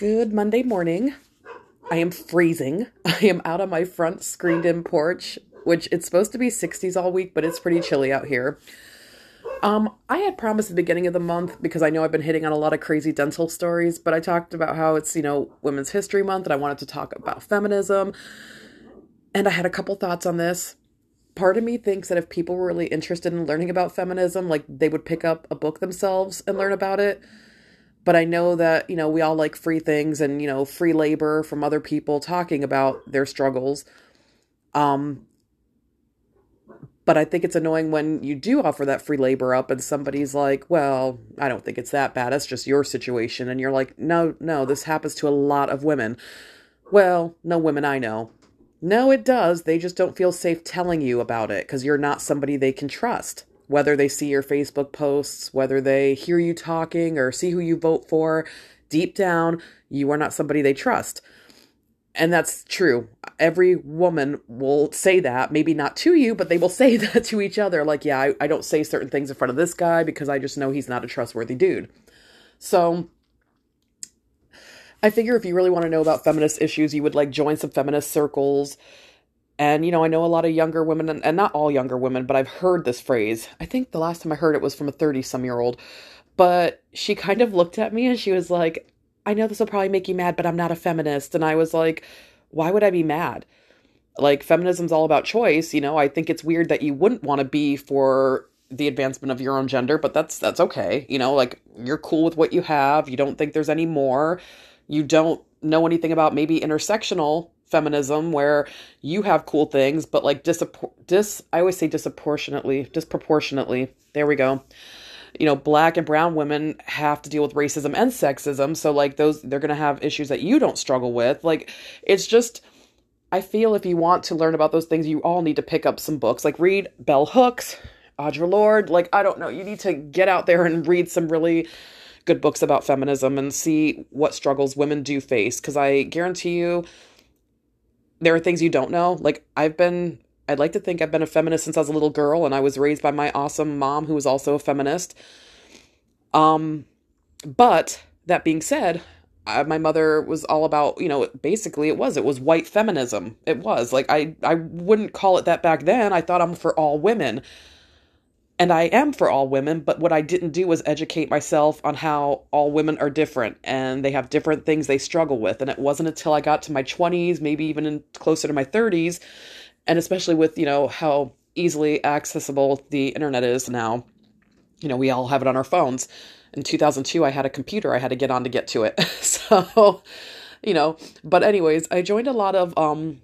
Good Monday morning. I am freezing. I am out on my front screened in porch, which it's supposed to be 60s all week, but it's pretty chilly out here. Um, I had promised at the beginning of the month because I know I've been hitting on a lot of crazy dental stories, but I talked about how it's, you know, Women's History Month and I wanted to talk about feminism. And I had a couple thoughts on this. Part of me thinks that if people were really interested in learning about feminism, like they would pick up a book themselves and learn about it but I know that, you know, we all like free things and, you know, free labor from other people talking about their struggles. Um, but I think it's annoying when you do offer that free labor up and somebody's like, well, I don't think it's that bad. It's just your situation. And you're like, no, no, this happens to a lot of women. Well, no women I know. No, it does. They just don't feel safe telling you about it because you're not somebody they can trust whether they see your Facebook posts, whether they hear you talking or see who you vote for, deep down, you are not somebody they trust. And that's true. Every woman will say that, maybe not to you, but they will say that to each other. Like, yeah, I, I don't say certain things in front of this guy because I just know he's not a trustworthy dude. So I figure if you really want to know about feminist issues, you would like join some feminist circles and, you know, I know a lot of younger women, and, and not all younger women, but I've heard this phrase. I think the last time I heard it was from a 30 some year old. But she kind of looked at me and she was like, I know this will probably make you mad, but I'm not a feminist. And I was like, why would I be mad? Like, feminism's all about choice. You know, I think it's weird that you wouldn't want to be for the advancement of your own gender, but that's that's okay. You know, like you're cool with what you have. You don't think there's any more. You don't know anything about maybe intersectional feminism where you have cool things, but like dis, dis I always say disproportionately, disproportionately. There we go. You know, black and brown women have to deal with racism and sexism. So like those they're gonna have issues that you don't struggle with. Like it's just I feel if you want to learn about those things, you all need to pick up some books. Like read Bell Hooks, Audre Lorde. Like, I don't know. You need to get out there and read some really good books about feminism and see what struggles women do face. Because I guarantee you, there are things you don't know. Like I've been I'd like to think I've been a feminist since I was a little girl and I was raised by my awesome mom who was also a feminist. Um but that being said, I, my mother was all about, you know, basically it was it was white feminism. It was. Like I I wouldn't call it that back then. I thought I'm for all women and I am for all women, but what I didn't do was educate myself on how all women are different and they have different things they struggle with. And it wasn't until I got to my 20s, maybe even in, closer to my 30s, and especially with, you know, how easily accessible the internet is now. You know, we all have it on our phones. In 2002, I had a computer I had to get on to get to it. so, you know, but anyways, I joined a lot of um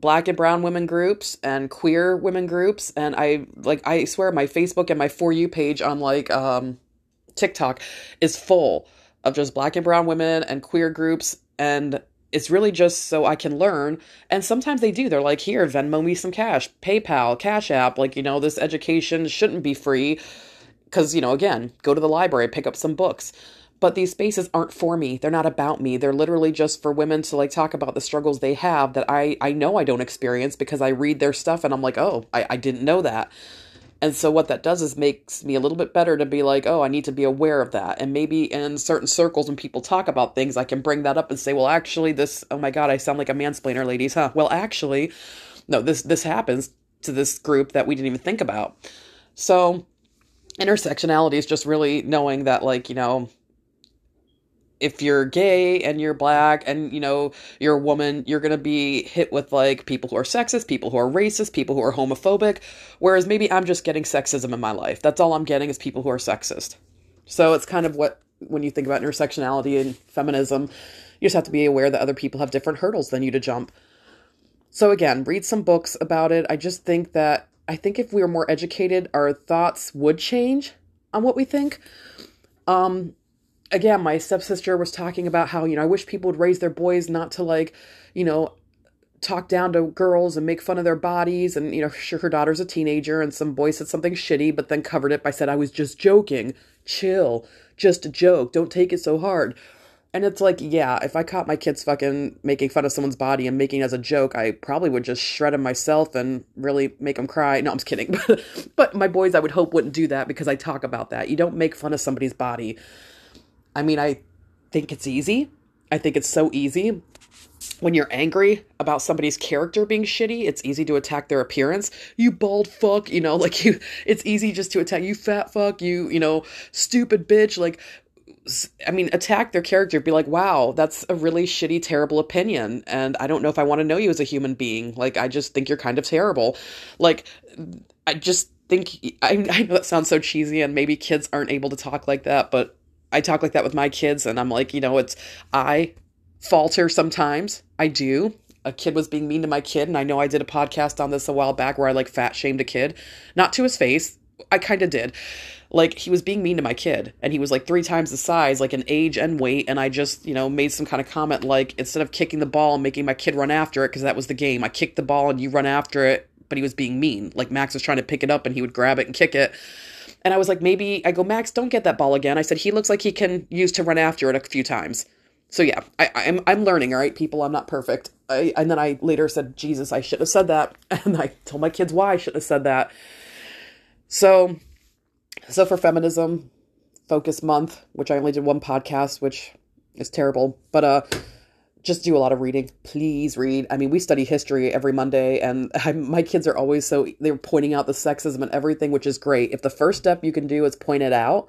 black and brown women groups and queer women groups and i like i swear my facebook and my for you page on like um tiktok is full of just black and brown women and queer groups and it's really just so i can learn and sometimes they do. They're like here venmo me some cash paypal cash app like you know this education shouldn't be free because you know again go to the library pick up some books but these spaces aren't for me. They're not about me. They're literally just for women to like talk about the struggles they have that i i know i don't experience because i read their stuff and i'm like oh i, I didn't know that. And so what that does is makes me a little bit better to be like oh i need to be aware of that. And maybe in certain circles when people talk about things i can bring that up and say well actually this oh my god i sound like a mansplainer ladies huh? Well actually no this this happens to this group that we didn't even think about. So intersectionality is just really knowing that like you know if you're gay and you're black and you know you're a woman you're going to be hit with like people who are sexist people who are racist people who are homophobic. Whereas maybe i'm just getting sexism in my life. That's all i'm getting is people who are sexist. So it's kind of what when you think about intersectionality and feminism you just have to be aware that other people have different hurdles than you to jump. So again read some books about it. I just think that i think if we were more educated our thoughts would change on what we think. Um again, my stepsister was talking about how, you know, I wish people would raise their boys not to like, you know, talk down to girls and make fun of their bodies. And, you know, sure, her daughter's a teenager and some boy said something shitty, but then covered it by said, I was just joking. Chill. Just a joke. Don't take it so hard. And it's like, yeah, if I caught my kids fucking making fun of someone's body and making it as a joke, I probably would just shred them myself and really make them cry. No, I'm just kidding. but my boys, I would hope, wouldn't do that because I talk about that. You don't make fun of somebody's body I mean, I think it's easy. I think it's so easy when you're angry about somebody's character being shitty, it's easy to attack their appearance. You bald fuck, you know, like you, it's easy just to attack you fat fuck, you, you know, stupid bitch. Like, I mean, attack their character, be like, wow, that's a really shitty, terrible opinion. And I don't know if I want to know you as a human being. Like, I just think you're kind of terrible. Like, I just think, I, I know that sounds so cheesy and maybe kids aren't able to talk like that, but I talk like that with my kids and I'm like, you know, it's, I falter sometimes. I do. A kid was being mean to my kid, and I know I did a podcast on this a while back where I like fat shamed a kid. Not to his face. I kind of did. Like, he was being mean to my kid, and he was like three times the size, like in age and weight. And I just, you know, made some kind of comment like, instead of kicking the ball and making my kid run after it, because that was the game, I kicked the ball and you run after it, but he was being mean. Like, Max was trying to pick it up and he would grab it and kick it. And I was like, maybe, I go, Max, don't get that ball again. I said, he looks like he can use to run after it a few times so yeah, I, I'm I'm learning. All right, people, I'm not perfect. I, and then I later said, Jesus, I should have said that, and I told my kids why I shouldn't have said that. So, so for feminism focus month, which I only did one podcast, which is terrible, but uh, just do a lot of reading. Please read. I mean, we study history every Monday, and I, my kids are always so they're pointing out the sexism and everything, which is great. If the first step you can do is point it out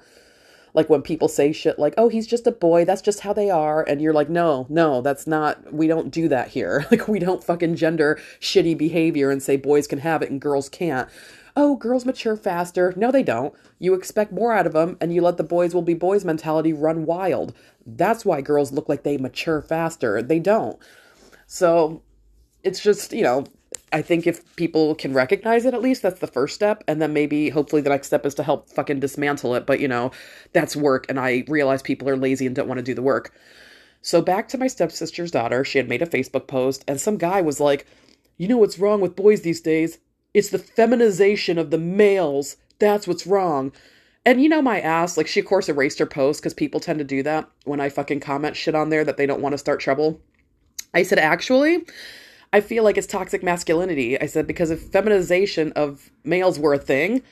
like when people say shit like, oh, he's just a boy, that's just how they are. And you're like, no, no, that's not, we don't do that here. Like, we don't fucking gender shitty behavior and say boys can have it and girls can't. Oh, girls mature faster. No, they don't. You expect more out of them and you let the boys will be boys mentality run wild. That's why girls look like they mature faster. They don't. So it's just, you know, I think if people can recognize it, at least that's the first step. And then maybe, hopefully, the next step is to help fucking dismantle it. But, you know, that's work. And I realize people are lazy and don't want to do the work. So, back to my stepsister's daughter, she had made a Facebook post, and some guy was like, You know what's wrong with boys these days? It's the feminization of the males. That's what's wrong. And you know my ass, like she of course erased her post because people tend to do that when I fucking comment shit on there that they don't want to start trouble. I said, actually, I feel like it's toxic masculinity. I said because if feminization of males were a thing,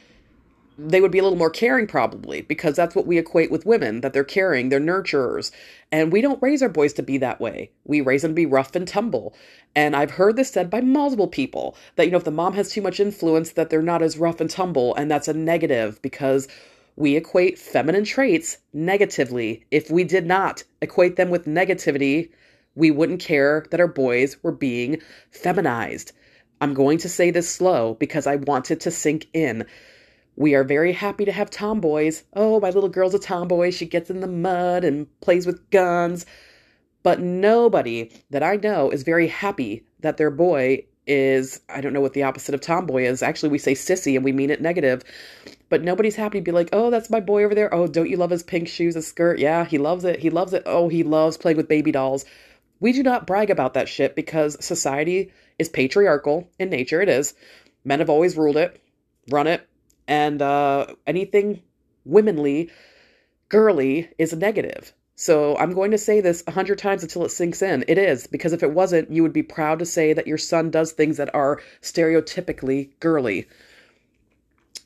they would be a little more caring probably because that's what we equate with women that they're caring, they're nurturers. And we don't raise our boys to be that way. We raise them to be rough and tumble. And I've heard this said by multiple people that you know if the mom has too much influence that they're not as rough and tumble and that's a negative because we equate feminine traits negatively. If we did not equate them with negativity, we wouldn't care that our boys were being feminized. I'm going to say this slow because I want it to sink in. We are very happy to have tomboys. Oh, my little girl's a tomboy. She gets in the mud and plays with guns. But nobody that I know is very happy that their boy is, I don't know what the opposite of tomboy is. Actually, we say sissy and we mean it negative. But nobody's happy to be like, oh, that's my boy over there. Oh, don't you love his pink shoes, his skirt? Yeah, he loves it. He loves it. Oh, he loves playing with baby dolls. We do not brag about that shit because society is patriarchal in nature. It is. Men have always ruled it, run it, and uh, anything womanly, girly is a negative. So I'm going to say this a hundred times until it sinks in. It is, because if it wasn't, you would be proud to say that your son does things that are stereotypically girly.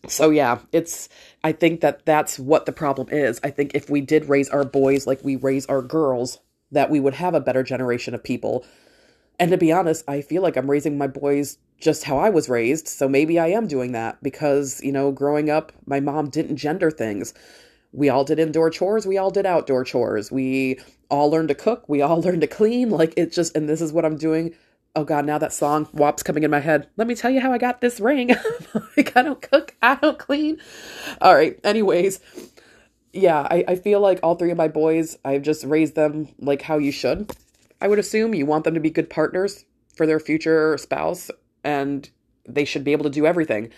So yeah, it's I think that that's what the problem is. I think if we did raise our boys like we raise our girls, that we would have a better generation of people. And to be honest, I feel like I'm raising my boys just how I was raised. So maybe I am doing that because, you know, growing up, my mom didn't gender things. We all did indoor chores. We all did outdoor chores. We all learned to cook. We all learned to clean. Like it's just, and this is what I'm doing. Oh God, now that song WAP's coming in my head. Let me tell you how I got this ring. like I don't cook. I don't clean. All right. Anyways, yeah, I, I feel like all three of my boys, I've just raised them like how you should. I would assume you want them to be good partners for their future spouse, and they should be able to do everything.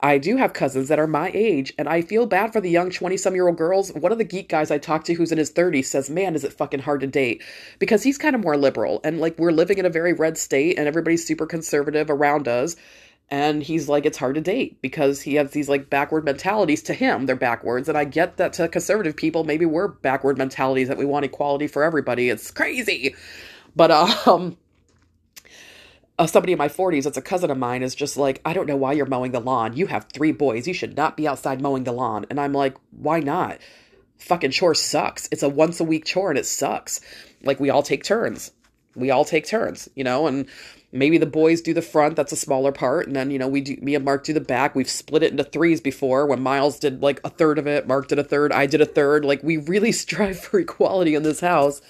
I do have cousins that are my age, and I feel bad for the young 20 some year old girls. One of the geek guys I talked to who's in his 30s says, Man, is it fucking hard to date? Because he's kind of more liberal, and like we're living in a very red state, and everybody's super conservative around us and he's like it's hard to date because he has these like backward mentalities to him they're backwards and i get that to conservative people maybe we're backward mentalities that we want equality for everybody it's crazy but um uh, somebody in my 40s that's a cousin of mine is just like i don't know why you're mowing the lawn you have three boys you should not be outside mowing the lawn and i'm like why not fucking chore sucks. It's a once a week chore and it sucks. Like we all take turns. We all take turns, you know, and maybe the boys do the front, that's a smaller part, and then, you know, we do me and Mark do the back. We've split it into threes before when Miles did like a third of it, Mark did a third, I did a third. Like we really strive for equality in this house.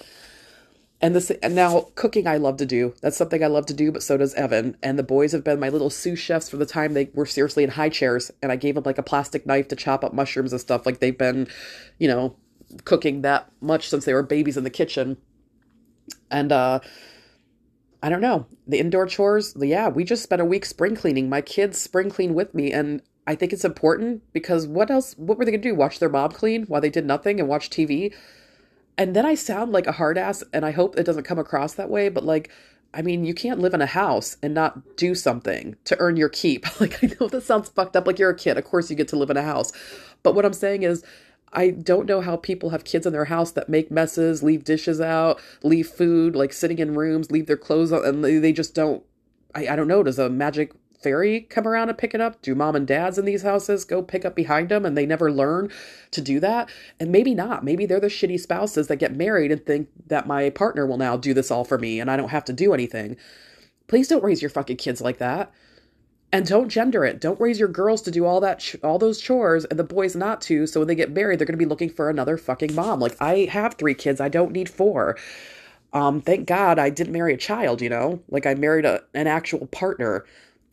And this and now cooking I love to do. That's something I love to do, but so does Evan. And the boys have been my little sous chefs for the time they were seriously in high chairs and I gave them like a plastic knife to chop up mushrooms and stuff. Like they've been, you know, cooking that much since they were babies in the kitchen. And uh I don't know. The indoor chores, yeah, we just spent a week spring cleaning. My kids spring clean with me and I think it's important because what else what were they going to do? Watch their mom clean while they did nothing and watch TV? And then I sound like a hard ass and I hope it doesn't come across that way, but like I mean, you can't live in a house and not do something to earn your keep. Like I know that sounds fucked up like you're a kid. Of course you get to live in a house. But what I'm saying is I don't know how people have kids in their house that make messes, leave dishes out, leave food, like sitting in rooms, leave their clothes on, and they, just don't. I, I don't know. Does a magic fairy come around and pick it up? Do mom and dads in these houses go pick up behind them and they never learn to do that? And maybe not. Maybe they're the shitty spouses that get married and think that my partner will now do this all for me and I don't have to do anything. Please don't raise your fucking kids like that and don't gender it don't raise your girls to do all that ch- all those chores and the boys not to so when they get married they're going to be looking for another fucking mom like i have three kids i don't need four um thank god i didn't marry a child you know like i married a, an actual partner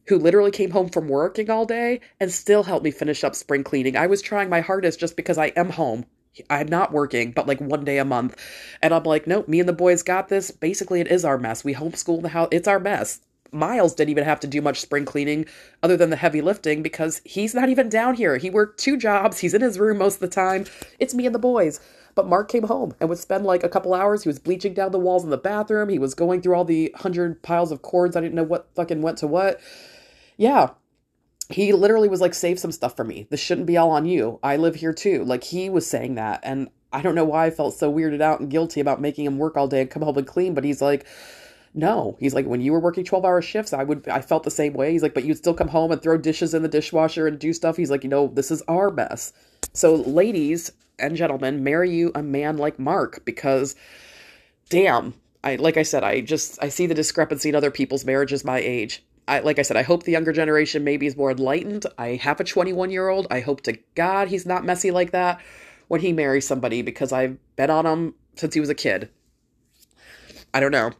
who literally came home from working all day and still helped me finish up spring cleaning i was trying my hardest just because i am home I'm not working, but like one day a month. And I'm like, nope, me and the boys got this. Basically, it is our mess. We homeschool the house. It's our mess. Miles didn't even have to do much spring cleaning other than the heavy lifting because he's not even down here. He worked two jobs. He's in his room most of the time. It's me and the boys. But Mark came home and would spend like a couple hours. He was bleaching down the walls in the bathroom. He was going through all the hundred piles of cords. I didn't know what fucking went to what. Yeah. He literally was like, save some stuff for me. This shouldn't be all on you. I live here too. Like he was saying that. And I don't know why I felt so weirded out and guilty about making him work all day and come home and clean. But he's like, no, he's like, when you were working 12 hour shifts, I would, I felt the same way. He's like, but you'd still come home and throw dishes in the dishwasher and do stuff. He's like, you know, this is our mess. So, ladies and gentlemen, marry you a man like Mark because, damn, I, like I said, I just, I see the discrepancy in other people's marriages my age. I, like I said, I hope the younger generation maybe is more enlightened. I have a 21 year old. I hope to God he's not messy like that when he marries somebody because I've been on him since he was a kid. I don't know.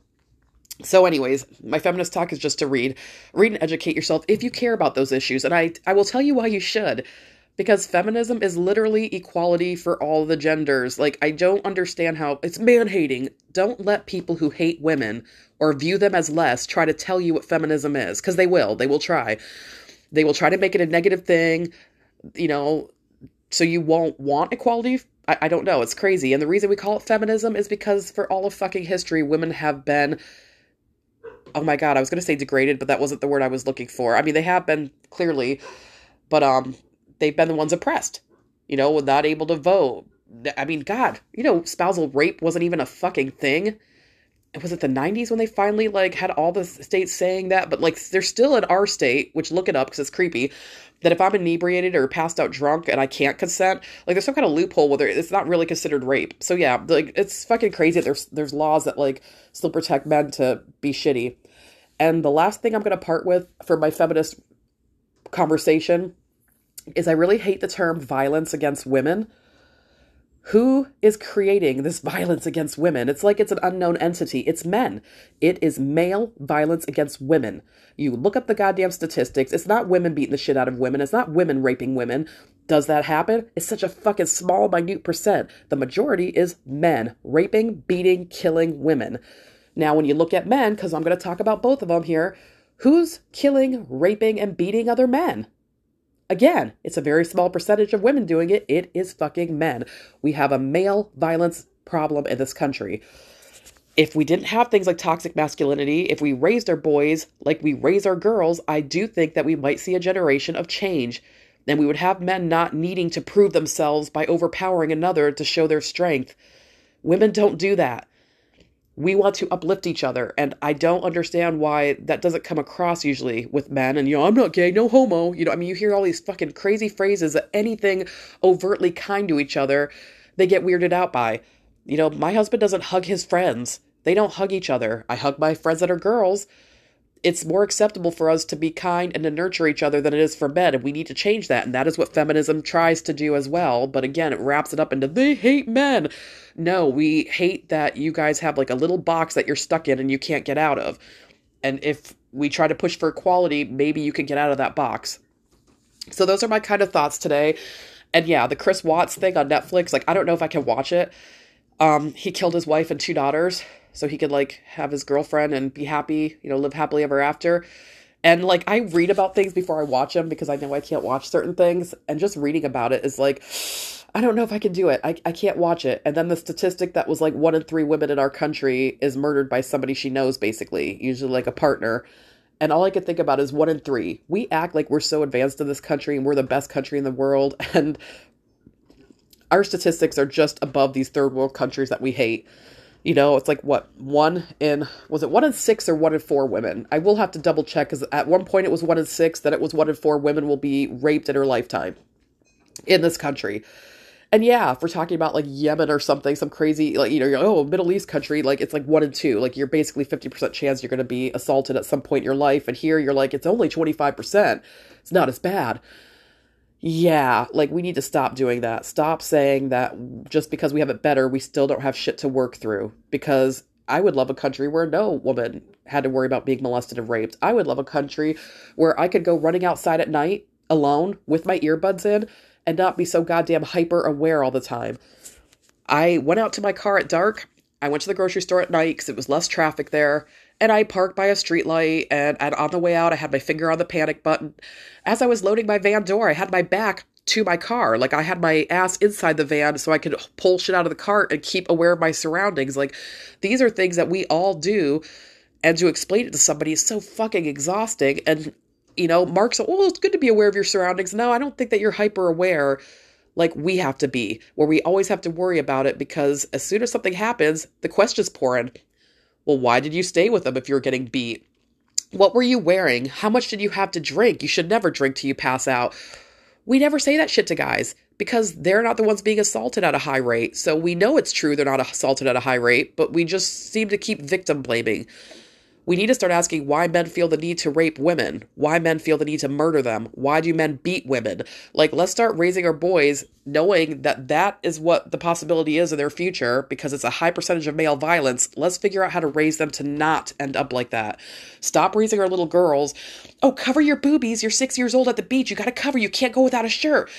So, anyways, my feminist talk is just to read. Read and educate yourself if you care about those issues. And I, I will tell you why you should. Because feminism is literally equality for all the genders. Like, I don't understand how it's man hating. Don't let people who hate women or view them as less try to tell you what feminism is. Because they will. They will try. They will try to make it a negative thing, you know, so you won't want equality I, I, don't know. It's crazy. And the reason we call it feminism is because for all of fucking history, women have been oh my god, I was going to say degraded, but that wasn't the word I was looking for. I mean, they have been clearly, but um, they've been the ones oppressed. You know, not able to vote. I mean, God, you know, spousal rape wasn't even a fucking thing. Was it the 90s when they finally like had all the states saying that? But like, they're still in our state, which look it up because it's creepy. That if I'm inebriated or passed out drunk and I can't consent, like there's some kind of loophole where it's not really considered rape. So yeah, like it's fucking crazy. That there's there's laws that like still protect men to be shitty. And the last thing I'm to part with for my feminist conversation is I really hate the term violence against women. Who is creating this violence against women? It's like it's an unknown entity. It's men. It is male violence against women. You look up the goddamn statistics. It's not women beating the shit out of women. It's not women raping women. Does that happen? It's such a fucking small, minute percent. The majority is men raping, beating, killing women. Now, when you look at men, because I'm going to talk about both of them here, who's killing, raping, and beating other men? Again, it's a very small percentage of women doing it. It is fucking men. We have a male violence problem in this country. If we didn't have things like toxic masculinity, if we raised our boys like we raise our girls, I do think that we might see a generation of change. And we would have men not needing to prove themselves by overpowering another to show their strength. Women don't do that we want to uplift each other and i don't understand why that doesn't come across usually with men and you know i'm not gay no homo you know i mean you hear all these fucking crazy phrases that anything overtly kind to each other they get weirded out by. You know, my husband doesn't hug his friends. They don't hug each other. I hug my friends that are girls. It's more acceptable for us to be kind and to nurture each other than it is for men, and we need to change that. And that is what feminism tries to do as well. But again, it wraps it up into they hate men. No, we hate that you guys have like a little box that you're stuck in and you can't get out of. And if we try to push for equality, maybe you can get out of that box. So those are my kind of thoughts today. And yeah, the Chris Watts thing on Netflix, like I don't know if I can watch it. Um, he killed his wife and two daughters so he could like have his girlfriend and be happy, you know, live happily ever after. And like I read about things before I watch them because I know I can't watch certain things. And just reading about it is like, I don't know if I can do it. I, I can't watch it. And then the statistic that was like one in three women in our country is murdered by somebody she knows, basically, usually like a partner. And all I could think about is one in three. We act like we're so advanced in this country and we're the best country in the world. And our statistics are just above these third world countries that we hate. You know, it's like what one in was it one in six or one in four women? I will have to double check because at one point it was one in six, then it was one in four women will be raped in her lifetime in this country. And yeah, if we're talking about like Yemen or something, some crazy like you know, oh Middle East country, like it's like one in two. Like you're basically fifty percent chance you're going to be assaulted at some point in your life, and here you're like it's only twenty five percent. It's not as bad yeah, like we need to stop doing that. Stop saying that just because we have it better, we still don't have shit to work through. Because I would love a country where no woman had to worry about being molested and raped. I would love a country where I could go running outside at night alone with my earbuds in and not be so goddamn hyper aware all the time. I went out to my car at dark. I went to the grocery store at night because it was less traffic there and I parked by a streetlight. And, and on the way out, I had my finger on the panic button. As I was loading my van door, I had my back to my car. Like I had my ass inside the van so I could pull shit out of the cart and keep aware of my surroundings. Like these are things that we all do. And to explain it to somebody is so fucking exhausting. And, you know, Mark's, oh, it's good to be aware of your surroundings. No, I don't think that you're hyper aware like we have to be, where we always have to worry about it because as soon as something happens, the questions pour in. Well, why did you stay with them if you were getting beat? What were you wearing? How much did you have to drink? You should never drink till you pass out. We never say that shit to guys because they're not the ones being assaulted at a high rate. So we know it's true they're not assaulted at a high rate, but we just seem to keep victim blaming. We need to start asking why men feel the need to rape women, why men feel the need to murder them, why do men beat women? Like, let's start raising our boys knowing that that is what the possibility is in their future because it's a high percentage of male violence. Let's figure out how to raise them to not end up like that. Stop raising our little girls. Oh, cover your boobies. You're six years old at the beach. You got to cover. You can't go without a shirt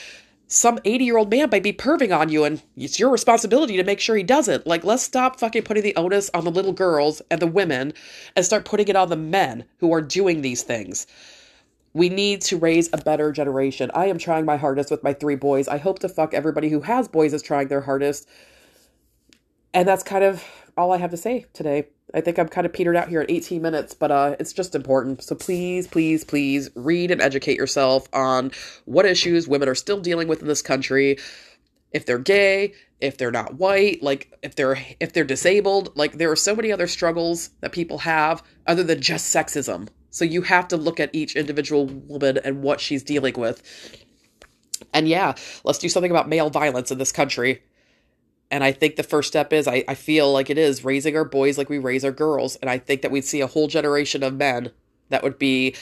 some 80 year old man might be perving on you and it's your responsibility to make sure he doesn't. Like, let's stop fucking putting the onus on the little girls and the women and start putting it on the men who are doing these things. We need to raise a better generation. I am trying my hardest with my three boys. I hope to fuck everybody who has boys is trying their hardest. And that's kind of all I have to say today. I think I'm kind of petered out here at 18 minutes, but uh, it's just important. So please, please, please read and educate yourself on what issues women are still dealing with in this country. If they're gay, if they're not white, like if they're if they're disabled, like there are so many other struggles that people have other than just sexism. So you have to look at each individual woman and what she's dealing with. And yeah, let's do something about male violence in this country and I think the first step is I, I feel like it is raising our boys like we raise our girls. And I think that we'd see a whole generation of men that would be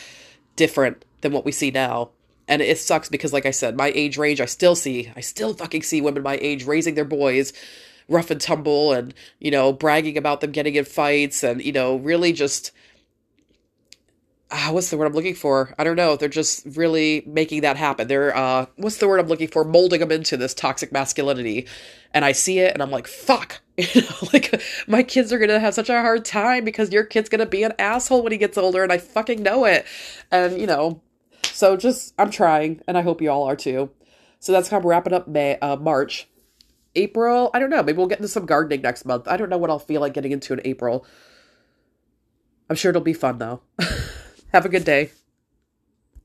different than what we see now. And it sucks because, like I said, my age range, I still see, I still fucking see women my age raising their boys rough and tumble and, you know, bragging about them getting in fights and, you know, really just uh, what's the word I'm looking for? I don't know. They're just really making that happen. They're uh, what's the word I'm looking for? Molding them into this toxic masculinity, and I see it, and I'm like, fuck. You know, like my kids are gonna have such a hard time because your kid's gonna be an asshole when he gets older, and I fucking know it. And you know, so just I'm trying, and I hope you all are too. So that's kind of wrapping up May, uh, March. April, I don't know. Maybe we'll get into some gardening next month. I don't know what I'll feel like getting into in April. I'm sure it'll be fun though. Have a good day.